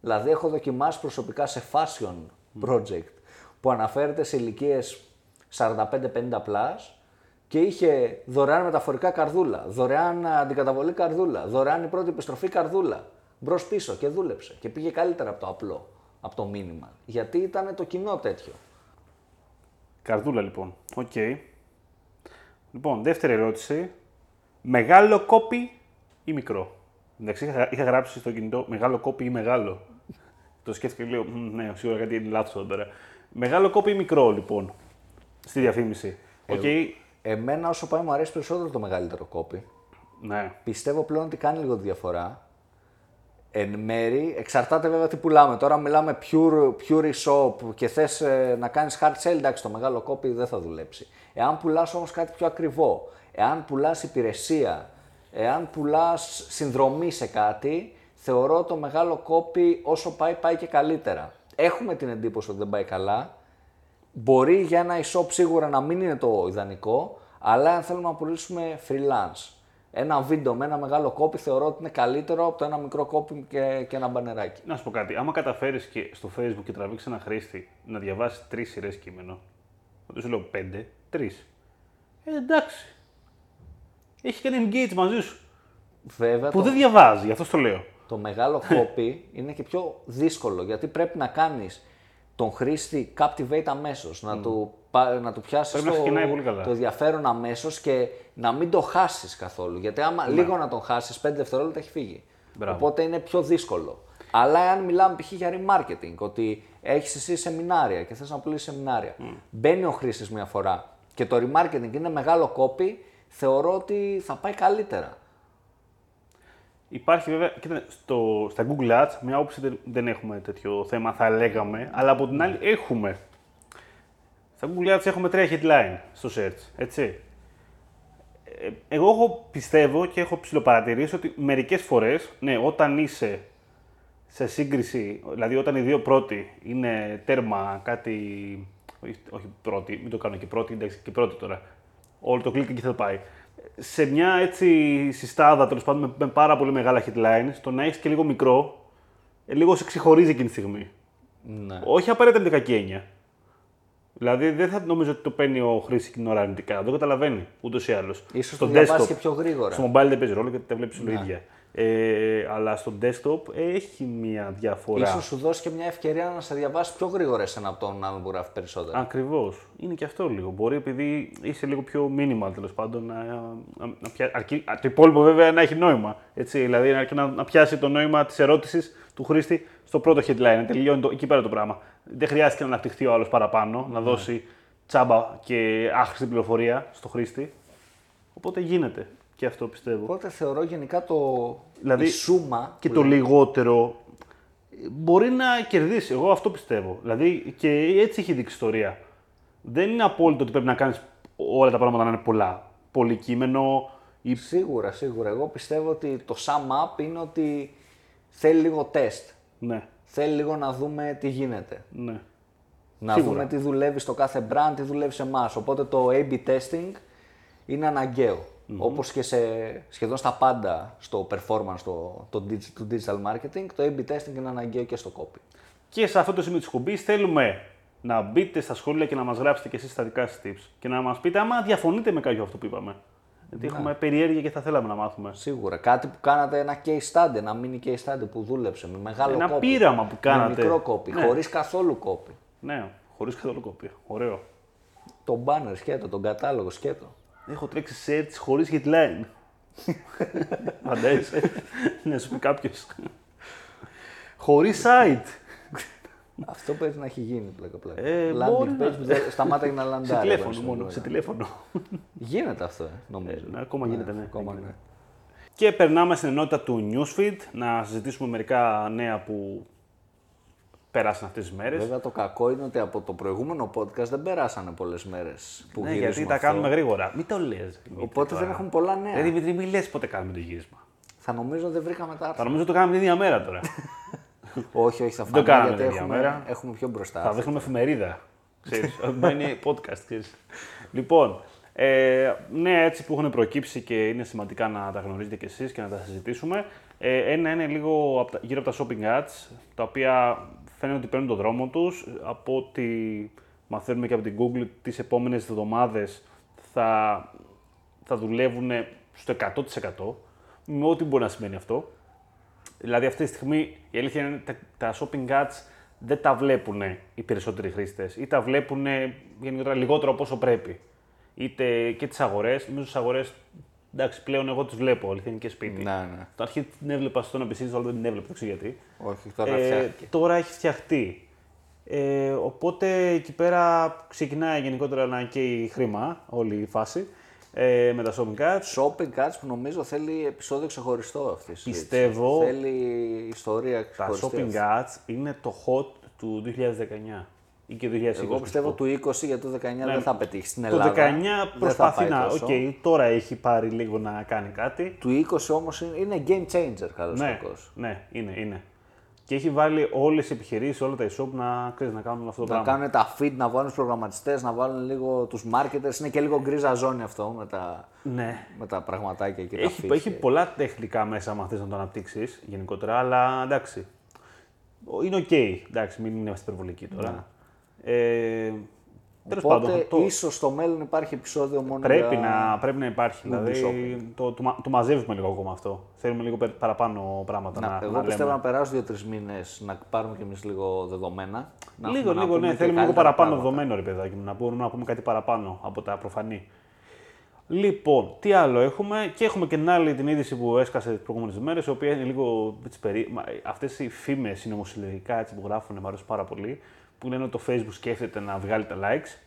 Δηλαδή, έχω δοκιμάσει προσωπικά σε fashion project που αναφέρεται σε ηλικίες 45-50 plus και είχε δωρεάν μεταφορικά καρδούλα, δωρεάν αντικαταβολή καρδούλα, δωρεάν η πρώτη επιστροφή καρδούλα. Μπρος πίσω και δούλεψε και πήγε καλύτερα από το απλό, από το μήνυμα. Γιατί ήταν το κοινό τέτοιο. Καρδούλα λοιπόν. Οκ. Λοιπόν, δεύτερη ερώτηση. Μεγάλο copy ή μικρό; Εντάξει, είχα, είχα γράψει στο κινητό μεγάλο copy ή μεγάλο. Το σκέφτηκα και λέω, «Μμ, ναι, σίγουρα κάτι είναι λάθος εδώ πέρα. Μεγάλο copy ή μικρό λοιπόν. Στη διαφήμιση; Οκ. Εμένα όσο πάει μου αρέσει περισσότερο το μεγαλύτερο copy. Ναι. Πιστεύω πλέον ότι κάνει λίγο τη διαφορά. Εν μέρη, εξαρτάται βέβαια τι πουλάμε. Τώρα μιλάμε pure, pure shop και θες ε, να κάνεις hard sell, εντάξει το μεγάλο κόπι δεν θα δουλέψει. Εάν πουλάς όμως κάτι πιο ακριβό, εάν πουλάς υπηρεσία, εάν πουλάς συνδρομή σε κάτι, θεωρώ το μεγάλο κόπι όσο πάει πάει και καλύτερα. Έχουμε την εντύπωση ότι δεν πάει καλά, Μπορεί για ένα e-shop σίγουρα να μην είναι το ιδανικό, αλλά αν θέλουμε να πουλήσουμε freelance, ένα βίντεο με ένα μεγάλο κόπι θεωρώ ότι είναι καλύτερο από το ένα μικρό κόπι και, και ένα μπανεράκι. Να σου πω κάτι. Άμα καταφέρεις και στο Facebook και τραβήξεις ένα χρήστη να διαβάσεις τρεις σειρές κείμενο, δεν σου λέω πέντε, τρεις. Ε, εντάξει. Έχεις κάνει engage μαζί σου. Βέβαια, Που το, δεν διαβάζει, γι' αυτό το λέω. το μεγάλο κόπι είναι και πιο δύσκολο, γιατί πρέπει να κάνεις τον χρήστη captivate αμέσως, να, του, πα- να του πιάσεις Πρέπει να το, ξεκινάει πολύ καλά. το ενδιαφέρον αμέσως και να μην το χάσεις καθόλου. Γιατί άμα λίγο να τον χάσεις, 5 δευτερόλεπτα έχει φύγει. Ναι. Μπράβο. Οπότε είναι πιο δύσκολο. Αλλά αν μιλάμε π.χ. για remarketing, ότι έχεις εσύ σεμινάρια και θες να πουλήσεις σεμινάρια, μπαίνει ο χρήστη μια φορά και το remarketing είναι μεγάλο κόπι, θεωρώ ότι θα πάει καλύτερα. Υπάρχει βέβαια, κοίτα, στο, στα Google Ads, μια όψη δεν, δεν έχουμε τέτοιο θέμα, θα λέγαμε, αλλά από την άλλη έχουμε. Στα Google Ads έχουμε τρία headline στο search, έτσι. Ε, εγώ έχω, πιστεύω και έχω ψηλοπαρατηρήσει ότι μερικές φορές, ναι, όταν είσαι σε σύγκριση, δηλαδή όταν οι δύο πρώτοι είναι τέρμα κάτι, όχι, όχι πρώτη, μην το κάνω και πρώτη, εντάξει και πρώτη τώρα, όλο το κλικ εκεί θα πάει. Σε μια έτσι συστάδα, τέλος πάντων, με, με πάρα πολύ μεγάλα headlines, το να έχεις και λίγο μικρό, ε, λίγο σε ξεχωρίζει εκείνη τη στιγμή. Ναι. Όχι απαραίτητα με την κακή έννοια. Δηλαδή δεν θα νομίζω ότι το παίρνει ο χρήστη την ώρα αρνητικά. Δεν το καταλαβαίνει ούτως ή άλλως. Ίσως το διαβάσει και πιο γρήγορα. Στο mobile δεν παίζει ρόλο γιατί τα βλέπεις όλο ίδια. Ε, αλλά στο desktop έχει μια διαφορά. Ίσως σου δώσει και μια ευκαιρία να σε διαβάσει πιο γρήγορα εσένα από τον άλλον που γράφει περισσότερα. Ακριβώς. Είναι και αυτό λίγο. Μπορεί επειδή είσαι λίγο πιο minimal τέλος πάντων να, να, να πια... αρκεί... α, Το υπόλοιπο βέβαια να έχει νόημα. Έτσι, δηλαδή αρκεί να, να πιάσει το νόημα της ερώτησης του χρήστη στο πρώτο headline. Τελειώνει το, εκεί πέρα το πράγμα. Δεν χρειάζεται να αναπτυχθεί ο άλλος παραπάνω, να δώσει τσάμπα και άχρηστη πληροφορία στο χρήστη. Οπότε γίνεται και αυτό πιστεύω. Οπότε θεωρώ γενικά το Δηλαδή, η σούμα και που το λέμε, λιγότερο μπορεί να κερδίσει. Εγώ αυτό πιστεύω. Δηλαδή και έτσι έχει δείξει η ιστορία. Δεν είναι απόλυτο ότι πρέπει να κάνεις όλα τα πράγματα να είναι πολλά. Πολύ κείμενο ή. Σίγουρα, σίγουρα. Εγώ πιστεύω ότι το sum up είναι ότι θέλει λίγο τεστ. Ναι, Θέλει λίγο να δούμε τι γίνεται. ναι. Να Σίγουρα. δούμε τι δουλεύει στο κάθε brand, τι δουλεύει σε εμάς. Οπότε το A-B testing είναι αναγκαίο. Όπως και σε, σχεδόν στα πάντα στο performance το, το, digi- του digital marketing, το A-B testing είναι αναγκαίο και στο copy. Και σε αυτό το σημείο της κουμπή θέλουμε να μπείτε στα σχόλια και να μας γράψετε και εσείς τα δικά σας tips. Και να μας πείτε άμα διαφωνείτε με κάποιο αυτό που είπαμε. Γιατί έχουμε περιέργεια και θα θέλαμε να μάθουμε. Σίγουρα. Κάτι που κάνατε ένα case study, ένα mini case study που δούλεψε με μεγάλο Ένα κόπη. πείραμα που κάνατε. Με μικρό κόπη, Ναι. χωρίς καθόλου κόπη. Ναι, χωρίς καθόλου κόπη. Ωραίο. Το banner σκέτο, τον κατάλογο σκέτο. Έχω τρέξει search χωρίς headline. Φαντάζεσαι. να σου πει κάποιος. Χωρίς site. Αυτό πρέπει να έχει γίνει πλάκα πλάκα. Ε, Landing μπορεί page να- που δεν σταμάτα να λαντάρει. σε τηλέφωνο όπως μόνο. είναι. Σε τηλέφωνο. Γίνεται αυτό, ε, νομίζω. Ναι, ακόμα γίνεται, ναι. Ακόμα Γίνεται. ναι. Και περνάμε στην ενότητα του Newsfeed να συζητήσουμε μερικά νέα που πέρασαν αυτές τις μέρες. Βέβαια το κακό είναι ότι από το προηγούμενο podcast δεν περάσανε πολλές μέρες που ναι, γυρίζουμε γιατί τα αυτό. κάνουμε γρήγορα. Μην το λες. Οπότε δεν έχουμε πολλά νέα. Δηλαδή, Δημήτρη, μην λες πότε κάνουμε το γύρισμα. Θα νομίζω δεν βρήκαμε τα Θα άρθρα. νομίζω ότι το κάνουμε την ίδια μέρα τώρα. όχι, όχι, θα το φανεί κάναμε γιατί την ίδια έχουμε, μέρα. έχουμε πιο μπροστά. θα δείχνουμε εφημερίδα. Ξέρεις, μα είναι podcast, ξέρεις. Λοιπόν, ε, νέα έτσι που έχουν προκύψει και είναι σημαντικά να τα γνωρίζετε κι εσείς και να τα συζητήσουμε. Ε, ένα είναι λίγο απ' τα- γύρω από τα shopping ads, τα οποία φαίνεται ότι παίρνουν το δρόμο τους. Από ό,τι μαθαίνουμε και από την Google, τις επόμενες εβδομάδες θα, θα δουλεύουν στο 100% με ό,τι μπορεί να σημαίνει αυτό. Δηλαδή αυτή τη στιγμή η αλήθεια είναι τα, τα shopping ads δεν τα βλέπουν οι περισσότεροι χρήστες ή τα βλέπουν γενικότερα λιγότερο από όσο πρέπει. Είτε και τις αγορές. Νομίζω στι αγορές εντάξει, πλέον εγώ τι βλέπω, αλήθεια είναι και σπίτι. Ναι, ναι. Το αρχή την έβλεπα στον PC, το άλλο δεν την έβλεπα, δεν ξέρω γιατί. Όχι, τώρα Ε, φτιάχτηκε. τώρα έχει φτιαχτεί. Ε, οπότε εκεί πέρα ξεκινάει γενικότερα να καίει χρήμα όλη η φάση ε, με τα shopping ads. Shopping ads που νομίζω θέλει επεισόδιο ξεχωριστό αυτή. η συζήτηση. Πιστεύω- Θέλει ιστορία Τα ξεχωριστή. shopping αυτή. ads είναι το hot του 2019 ή και 2020. Εγώ πιστεύω του 20 για το 19 δεν θα πετύχει στην Ελλάδα. Το 19 Δεν θα προσπαθεί πάει να. Οκ, τόσο. τώρα έχει πάρει λίγο να κάνει κάτι. Του 20 όμως είναι, είναι game changer καλώς Ναι, κακώς. ναι, είναι, είναι. Και έχει βάλει όλες τις επιχειρήσεις, όλα τα e-shop να, ξέρεις, να κάνουν αυτό το Να πράγμα. κάνουν τα feed, να βάλουν τους προγραμματιστές, να βάλουν λίγο τους marketers. Είναι και λίγο γκρίζα ζώνη αυτό με τα, Ναι. με τα πραγματάκια και Έχει, τα feeds. έχει πολλά τεχνικά μέσα, αν θες να το αναπτύξεις γενικότερα, αλλά εντάξει. Είναι οκ. Εντάξει, μην είμαστε υπερβολικοί τώρα. Ε, Τέλος Ναι. Οπότε πάντων, το, ίσως στο μέλλον υπάρχει επεισόδιο μόνο πρέπει, για... να, πρέπει να υπάρχει. Δηλαδή, shopping. το, το, μα- το μαζεύουμε λίγο ακόμα αυτό. Θέλουμε λίγο πε- παραπάνω πράγματα να, Να, εγώ να πιστεύω λέμε. να περάσουν δύο-τρεις μήνες να πάρουμε κι εμείς λίγο δεδομένα. Να Λίγο, έχουμε να λίγο, πούμε ναι. και Θέλουμε λίγο καλύτερα παραπάνω πράγματα. δεδομένο, ρε παιδάκι μου, να μπορούμε να πούμε κάτι παραπάνω από τα προφανή. Λοιπόν, τι άλλο έχουμε; Και έχουμε και την άλλη την είδηση που έσκασε τις προηγούμενες μέρες, η οποία είναι λίγο έτσι περί... Αυτές οι φήμες συνωμοσυλλογικά έτσι, που γράφουν μου αρέσουν πάρα πολύ. Που λένε ότι το Facebook σκέφτεται να βγάλει τα likes.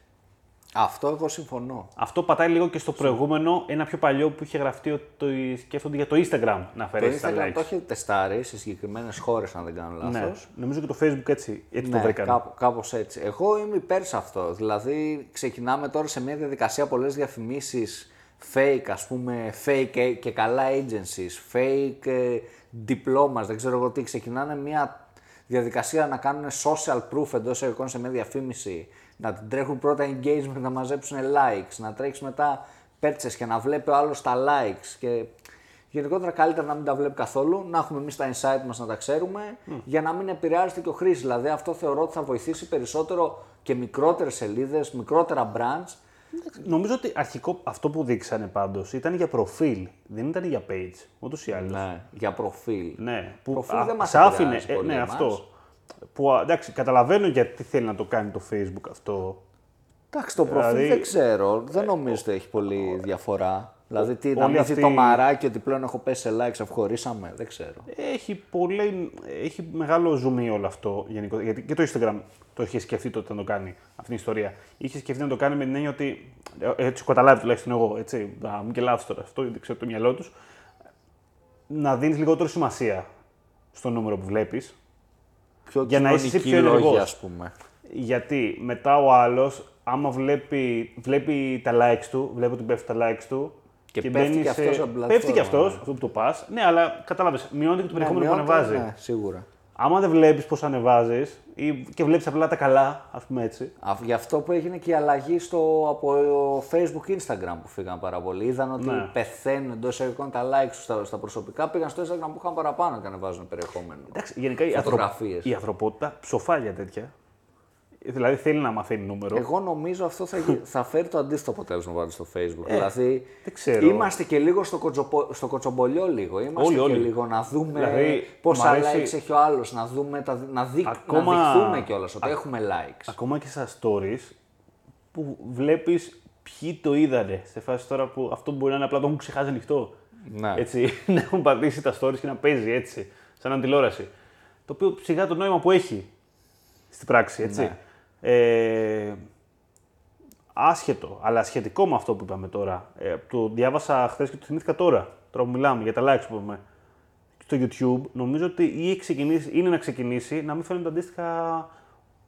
Αυτό εγώ συμφωνώ. Αυτό πατάει λίγο και στο προηγούμενο, ένα πιο παλιό που είχε γραφτεί ότι το σκέφτονται για το Instagram να Το αφαιρέσει τα Instagram likes. το έχει τεστάρει σε συγκεκριμένες χώρες, αν δεν κάνω λάθος. Ναι, νομίζω και το Facebook έτσι, έτσι το Ναι, βρήκανε. κάπου, κάπως έτσι. Εγώ είμαι υπέρ σε αυτό. Δηλαδή, ξεκινάμε τώρα σε μια διαδικασία πολλές διαφημίσεις fake, ας πούμε, fake και- και καλά agencies, fake ε, diplomas, δεν ξέρω εγώ τι. Ξεκινάνε μια διαδικασία να κάνουν social proof εντός εισαγωγικών σε μια διαφήμιση, να την τρέχουν πρώτα engagement, να μαζέψουν likes, να τρέξει μετά purchase και να βλέπει ο άλλος τα likes και Γενικότερα καλύτερα να μην τα βλέπει καθόλου, να έχουμε εμείς τα insight μας να τα ξέρουμε, για να μην επηρεάζεται και ο χρήστη. Δηλαδή, αυτό θεωρώ ότι θα βοηθήσει περισσότερο και μικρότερες σελίδες, μικρότερα brands. Νομίζω ότι αρχικό αυτό που δείξανε πάντως ήταν για προφίλ, δεν ήταν για page, ούτως ή άλλως. Ναι, για προφίλ. Ναι, που Προφίλ δεν μας σ' άφηνε. επηρεάζει ε, πολύ ναι, εμάς. αυτό. Που α, εντάξει, καταλαβαίνω γιατί θέλει να το κάνει το Facebook αυτό. Εντάξει, το προφίλ Δηλαδή, δεν ξέρω, δεν νομίζω ότι έχει πολύ διαφορά. Δηλαδή, τι, να όλη μην αυτή- δει το μαράκι ότι πλέον έχω πέσει σε likes, αφού χωρίσαμε, δεν ξέρω. Έχει, πολύ, έχει μεγάλο ζουμί όλο αυτό γενικότερα. Γιατί και το Instagram το είχε σκεφτεί τότε να το κάνει αυτή την ιστορία. Είχε σκεφτεί να το κάνει με την έννοια ότι. ε, Έτσι έχω καταλάβει τουλάχιστον εγώ. Έτσι, να μην και λάθο τώρα αυτό, γιατί ξέρω το μυαλό τους. Να δίνεις λιγότερο σημασία στο νούμερο που βλέπεις. Πιο Για να είσαι εσύ κοινωνικοί πιο λόγοι, ενεργός. ας πούμε. Γιατί μετά ο άλλος, άμα βλέπει, βλέπει τα likes του, βλέπει ότι πέφτουν τα likes του. Και πέφτει μπαίνει και σε- αυτός από την Πέφτει και πλατφόρμα. αυτός, αυτό που το πας. Ναι, αλλά κατάλαβες, μειώνεται και το περιεχόμενο που μειώνεται, ανεβάζει. Ναι, σίγουρα. Άμα δεν βλέπεις πώς ανεβάζεις και βλέπεις απλά τα καλά, ας πούμε έτσι. Α, Γι' αυτό που έγινε και η αλλαγή στο, από Facebook Instagram που φύγαν πάρα πολύ. Είδαν ότι Ναι. πεθαίνουν εντός εισαγωγικών τα likes τους στα, στα προσωπικά, πήγαν στο Instagram που είχαν παραπάνω και ανεβάζουν περιεχόμενο. Εντάξει, γενικά η, ανθρω... Φωτογραφίες. η ανθρωπότητα ψοφάει για τέτοια. Δηλαδή θέλει να μαθαίνει νούμερο. Εγώ νομίζω αυτό θα, γι- θα φέρει το αντίθετο αποτέλεσμα πάντως στο Facebook. δηλαδή, δεν ξέρω. είμαστε και λίγο στο, κοτσοπο, στο κοτσομπολιό λίγο. Είμαστε Όλοι, και όλοι. λίγο να δούμε Δηλαδή, πόσα μ' αρέσει- likes έχει ο άλλος, να, δούμε τα, να, δει, Ακόμα- να δειχθούμε κιόλας ότι έχουμε likes. Ακόμα και στα stories που βλέπεις ποιοι το είδανε. Σε φάση τώρα που αυτό μπορεί να είναι απλά το έχουν ξεχάσει ανοιχτό. Ναι. Έτσι, να έχουν πατήσει τα stories και να παίζει έτσι, σαν τηλεόραση. Το οποίο σιγά το νόημα που έχει στην πράξη, έτσι. Ναι. Ε, άσχετο, αλλά σχετικό με αυτό που είπαμε τώρα. Ε, το διάβασα χθες και το θυμήθηκα τώρα. Τώρα που μιλάμε για τα likes που είπαμε. Στο YouTube νομίζω ότι ή έχει ξεκινήσει, είναι να ξεκινήσει να μην φαίνονται αντίστοιχα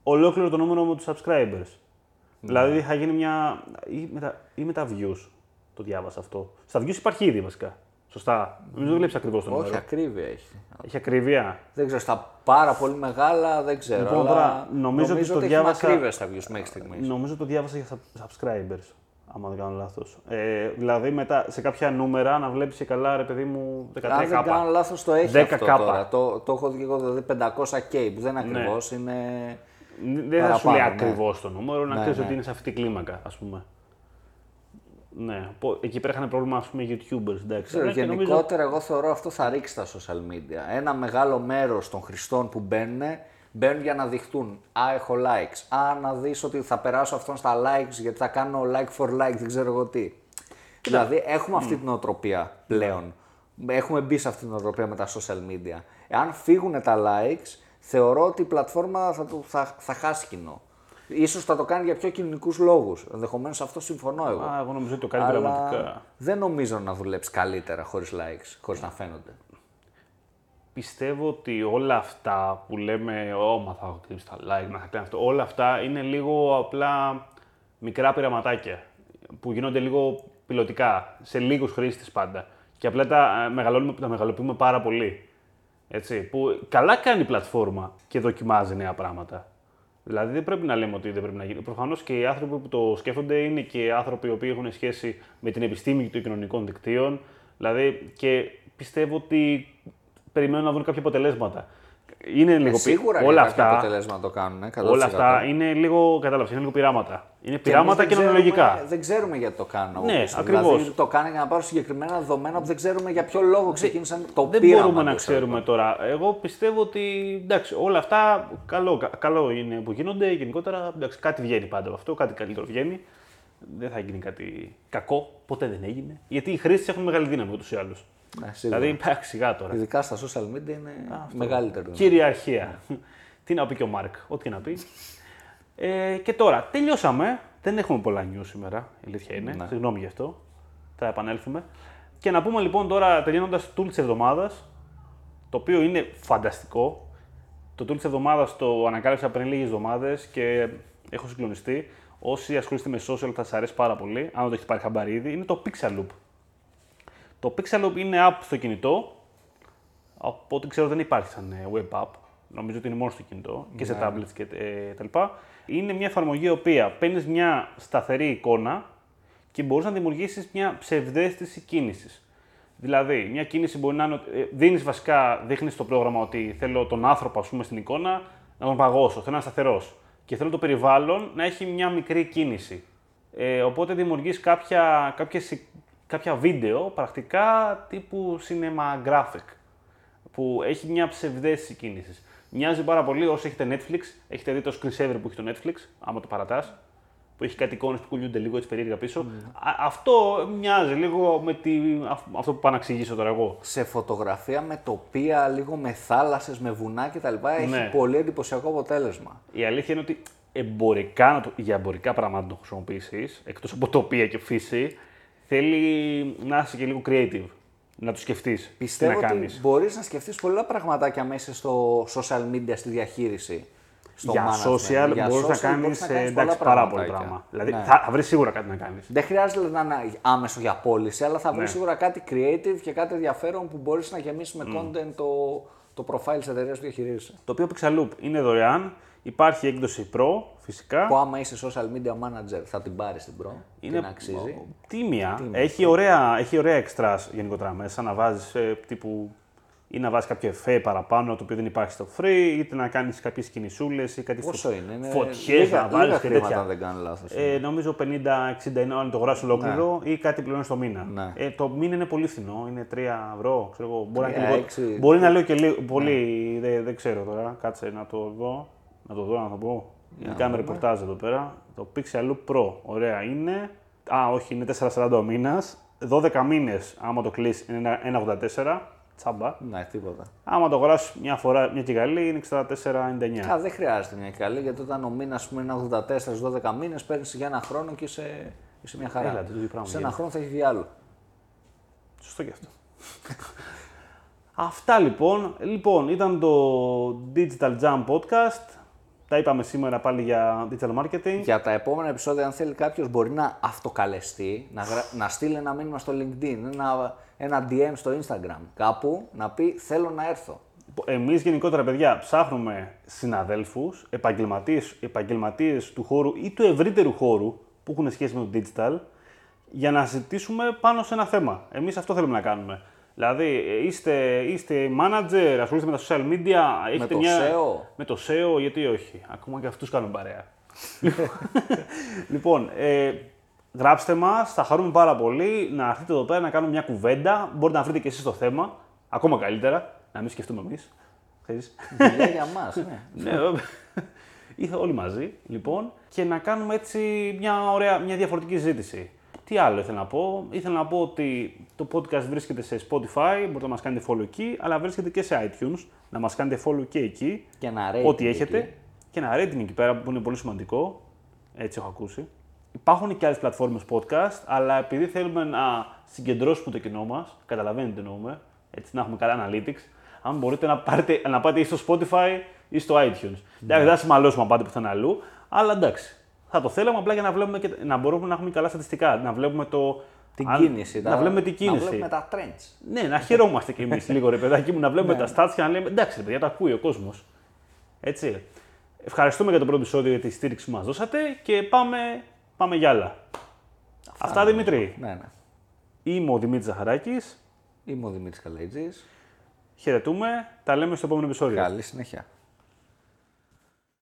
ολόκληρο το νούμερο με τους subscribers. Δηλαδή θα γίνει μια. ή με, τα, ή με τα views. Το διάβασα αυτό. Στα views υπάρχει ήδη βασικά. Σωστά. Νομίζω δεν βλέπει ακριβώς το Όχι, νούμερο. ακρίβεια έχει. Έχει ακρίβεια. Δεν ξέρω, στα πάρα πολύ μεγάλα δεν ξέρω. Λοιπόν, αλλά τώρα, νομίζω ότι το έχει διάβασα- ακρίβεια στα views μέχρι στιγμής. Νομίζω το διάβασα για sub- subscribers. Άμα δεν κάνω λάθος. Ε, δηλαδή μετά σε κάποια νούμερα να βλέπεις και καλά ρε παιδί μου 13 Αν δεν κάνω λάθος, το έχει 10 αυτό κάπα. τώρα. Το, το έχω δει και εγώ, δηλαδή 500K, που δεν είναι Ναι. ακριβώς, είναι... Δεν θα σου λέει Παραπάνω, ναι. ακριβώς το νούμερο, να Ναι, ξέρεις ναι. ότι είναι σε αυτή την κλίμακα, ας πούμε. Ναι. Πο- Εκεί πέρα είχαν πρόβλημα, ας πούμε, YouTubers. Εντάξει. Ξέρω, Αλλά και νομίζω- γενικότερα, εγώ θεωρώ αυτό θα ρίξει τα social media. Ένα μεγάλο μέρος των χρηστών που μπαίνουν, μπαίνουν για να δειχτούν. Α, έχω likes. Α, να δεις ότι θα περάσω αυτόν στα likes γιατί θα κάνω like for like, δεν ξέρω εγώ τι. Δηλαδή, έχουμε αυτή την οτροπία πλέον. Έχουμε μπει σε αυτή την οτροπία με τα social media. Εάν φύγουν τα likes, θεωρώ ότι η πλατφόρμα θα, το- θα, θα χάσει κοινό. Ίσως θα το κάνει για πιο κοινωνικούς λόγους. Ενδεχομένως αυτό συμφωνώ εγώ. Α, εγώ νομίζω ότι το κάνει Αλλά πραγματικά. δεν νομίζω να δουλέψει καλύτερα χωρίς likes, χωρίς να φαίνονται. Πιστεύω ότι όλα αυτά που λέμε, Ω, μα θα χτυπήσει τα like, μα θα κάνει αυτό, όλα αυτά είναι λίγο απλά μικρά πειραματάκια που γίνονται λίγο πιλωτικά, σε λίγους χρήστες πάντα. Και απλά τα, ε, μεγαλώνουμε, τα μεγαλοποιούμε πάρα πολύ. Έτσι, που καλά κάνει η πλατφόρμα και δοκιμάζει νέα πράγματα. Δηλαδή δεν πρέπει να λέμε ότι δεν πρέπει να γίνει. Προφανώς και οι άνθρωποι που το σκέφτονται είναι και άνθρωποι οι οποίοι έχουν σχέση με την επιστήμη των κοινωνικών δικτύων. Δηλαδή και πιστεύω ότι περιμένουν να δουν κάποια αποτελέσματα. Είναι λίγο πει- Σίγουρα όλα για κάποια αυτά, αποτελέσματα το κάνουν. 100%. όλα αυτά είναι λίγο, κατάλαβες, είναι λίγο πειράματα. Είναι Και πειράματα εμείς και δεν νομολογικά. ξέρουμε- Δεν ξέρουμε γιατί το κάνουν. από Ναι, πίσω. ακριβώς. Δηλαδή το κάνουν για να πάρουν συγκεκριμένα δεδομένα που δεν ξέρουμε για ποιο λόγο ξεκίνησαν το Δεν πείραμα. μπορούμε να εντός ξέρουμε τώρα. Εγώ πιστεύω ότι εντάξει, όλα αυτά καλό, κα- καλό είναι που γίνονται. Γενικότερα εντάξει, κάτι βγαίνει πάντα από αυτό, κάτι καλύτερο βγαίνει. Δεν θα γίνει κάτι κακό, ποτέ δεν έγινε. Γιατί οι χρήστες έχουν μεγάλη δύναμη ούτως ή άλλως. Ναι, σίγουρα. Δηλαδή, εντάξει, σιγά τώρα. Ειδικά στα social media είναι μεγαλύτερο. Κυριαρχία. Τι να πει και ο Μάρκ, ό,τι και να πει. Ε, και τώρα, τελειώσαμε. Δεν έχουμε πολλά news σήμερα, η αλήθεια είναι. Ναι. Συγγνώμη γι' αυτό. Θα επανέλθουμε. Και να πούμε λοιπόν τώρα, τελειώνοντας το tool της εβδομάδας, το οποίο είναι φανταστικό. Το tool της εβδομάδας το ανακάλυψα πριν λίγες εβδομάδες και έχω συγκλονιστεί. Όσοι ασχολείστε με social θα σας αρέσει πάρα πολύ, αν δεν το έχετε πάρει χαμπάρι ήδη, είναι το Pixaloop. Το Pixaloop είναι app στο κινητό, από ό,τι ξέρω δεν υπάρχει σαν ε, web app. Νομίζω ότι είναι μόνο στο κινητό και σε tablets και ε, τα λοιπά. Είναι μια εφαρμογή η οποία παίρνεις μια σταθερή εικόνα και μπορείς να δημιουργήσεις μια ψευδέστηση κίνησης. Δηλαδή, μια κίνηση μπορεί να είναι. ότι, Ε, Δίνεις βασικά, δείχνεις στο πρόγραμμα ότι θέλω τον άνθρωπο, ας πούμε, στην εικόνα να τον παγώσω, θέλω να είναι σταθερός. Και θέλω το περιβάλλον να έχει μια μικρή κίνηση. Ε, οπότε δημιουργείς κάποια, κάποιες, κάποια βίντεο πρακτικά τύπου cinema graphic που έχει μια ψευδέστηση κίνησης. Μοιάζει πάρα πολύ όσοι έχετε Netflix, έχετε δει το screensaver που έχει το Netflix, άμα το παρατάς, που έχει κάτι εικόνες που κουνιούνται λίγο έτσι περίεργα πίσω. Α, αυτό μοιάζει λίγο με τη, αυ- αυτό που πάω να εξηγήσω τώρα εγώ. Σε φωτογραφία με τοπία, λίγο με θάλασσες, με βουνά κτλ. Έχει Ναι. πολύ εντυπωσιακό αποτέλεσμα. Η αλήθεια είναι ότι εμπορικά, να το, για εμπορικά πράγματα να το χρησιμοποιήσεις, εκτός από τοπία και φύση, θέλει να είσαι και λίγο creative. Να το σκεφτείς. Πιστεύω τι να ότι κάνεις. μπορείς να σκεφτείς πολλά πραγματάκια μέσα στο social media, στη διαχείριση. Στο Για management. social Για μπορείς να social κάνει μπορείς να κάνεις εντάξει, πολλά πάρα πολύ πραγματάκια. πράγμα. Δηλαδή Ναι. θα, θα βρεις σίγουρα κάτι να κάνεις. Δεν χρειάζεται να είναι άμεσο για πώληση, αλλά θα βρεις Ναι. σίγουρα κάτι creative και κάτι ενδιαφέρον που μπορείς να γεμίσεις με content το, το profile της εταιρείας που διαχειρίζεσαι. Το οποίο Pixaloop είναι δωρεάν. Υπάρχει έκδοση Pro φυσικά. Που άμα είσαι social media manager θα την πάρεις την Pro, Είναι την αξίζει. τίμια. Έχει ωραία, έχει ωραία extras γενικότερα μέσα να βάζεις τύπου ή να βάζεις κάποιο εφέ παραπάνω το οποίο δεν υπάρχει στο free, είτε να κάνεις κάποιες κινησούλες ή κάτι Πόσο είναι, φωτιές λίγα- να βάλει λίγα και χρήματα, τέτοια. αν δεν κάνω λάθος. Ε, νομίζω 50-60 είναι αν το αγοράσει ολόκληρο ή κάτι πληρώνεις το μήνα. Ναι. Ε, το μήνα είναι πολύ φθηνό, είναι 3 ευρώ. Ξέρω, εγώ. μπορεί, να, είναι Τρία, λιγότερο. έξι. Ναι. μπορεί να λέω και λίγο, πολύ, δεν, δεν ξέρω τώρα. Κάτσε να το δω. Να το δω, να το πω. να Κάνουμε δούμε. ρεπορτάζ εδώ πέρα. Το Pixel Loop Pro. Ωραία είναι. Α, όχι, είναι 4,40 ο μήνας. 12 μήνες, άμα το κλείσει, είναι ένα- 1,84. Τσάμπα. Ναι, τίποτα. Άμα το αγοράσεις μια φορά, μια και καλή, είναι 64,99. Α, δεν χρειάζεται μια καλή, γιατί όταν ο μήνα είναι 84 στους 12 μήνες, παίρνεις για ένα χρόνο και είσαι, είσαι μια χαρά. Έλα, το ίδιο πράγμα Σε ένα γίνεται. χρόνο θα έχει βγει άλλο. Σωστό και αυτό. Αυτά λοιπόν. Λοιπόν, ήταν το Digital Jam Podcast. Τα είπαμε σήμερα πάλι για digital marketing. Για τα επόμενα επεισόδια, αν θέλει κάποιος, μπορεί να αυτοκαλεστεί, να, γρα... να στείλει ένα μήνυμα στο LinkedIn, ένα, ένα DM στο Instagram, κάπου να πει Θέλω να έρθω. Εμείς γενικότερα, παιδιά, ψάχνουμε συναδέλφους, επαγγελματίες επαγγελματίες του χώρου ή του ευρύτερου χώρου που έχουν σχέση με το digital για να συζητήσουμε πάνω σε ένα θέμα. Εμείς αυτό θέλουμε να κάνουμε. Δηλαδή, ε, είστε, είστε manager, ασχολείστε με τα social media, έχετε το μια... SEO. Με το SEO, γιατί όχι. Ακόμα και αυτούς κάνουμε παρέα. λοιπόν, ε, γράψτε μας, θα χαρούμε πάρα πολύ να έρθετε εδώ πέρα να κάνουμε μια κουβέντα. Μπορείτε να βρείτε και εσείς το θέμα, ακόμα καλύτερα, να μην σκεφτούμε εμείς. Ξέρεις. Δουλειά για μας. Ναι. ναι, βέβαια. Ήρθα όλοι μαζί, λοιπόν, και να κάνουμε έτσι μια ωραία, μια διαφορετική συζήτηση. Τι άλλο ήθελα να πω; Ήθελα να πω ότι το podcast βρίσκεται σε Spotify, μπορείτε να μας κάνετε follow εκεί, αλλά βρίσκεται και σε iTunes, να μας κάνετε follow και εκεί. Και ένα rating Ό,τι εκεί. έχετε. Και ένα rating εκεί πέρα που είναι πολύ σημαντικό. Έτσι έχω ακούσει. Υπάρχουν και άλλες πλατφόρμες podcast, αλλά επειδή θέλουμε να συγκεντρώσουμε το κοινό μας, καταλαβαίνετε τι εννοούμε, έτσι να έχουμε καλά analytics, αν μπορείτε να, πάρετε, να πάτε ή στο Spotify ή στο iTunes. Ναι. Εντάξει, δεν θα σημαλώσουμε να πάτε πουθενά αλλού, αλλά εντάξει. Θα το θέλαμε απλά για να, βλέπουμε και, να μπορούμε να έχουμε καλά στατιστικά. Να βλέπουμε το. Την αν- κίνηση. Να τα- βλέπουμε την κίνηση. Να βλέπουμε τα trends. Ναι, να χαιρόμαστε κι εμείς λίγο ρε παιδάκι μου, να βλέπουμε τα stats και να λέμε εντάξει, ρε παιδιά, τα ακούει ο κόσμος. Έτσι. Ευχαριστούμε για το πρώτο επεισόδιο για τη στήριξη που μας δώσατε και πάμε, πάμε για άλλα. Αυτά, Δημήτρη. Ναι, ναι. Είμαι ο Δημήτρης Ζαχαράκης. Είμαι ο Δημήτρης Καλέτζης. Χαιρετούμε. Τα λέμε στο επόμενο επεισόδιο. Καλή συνέχεια.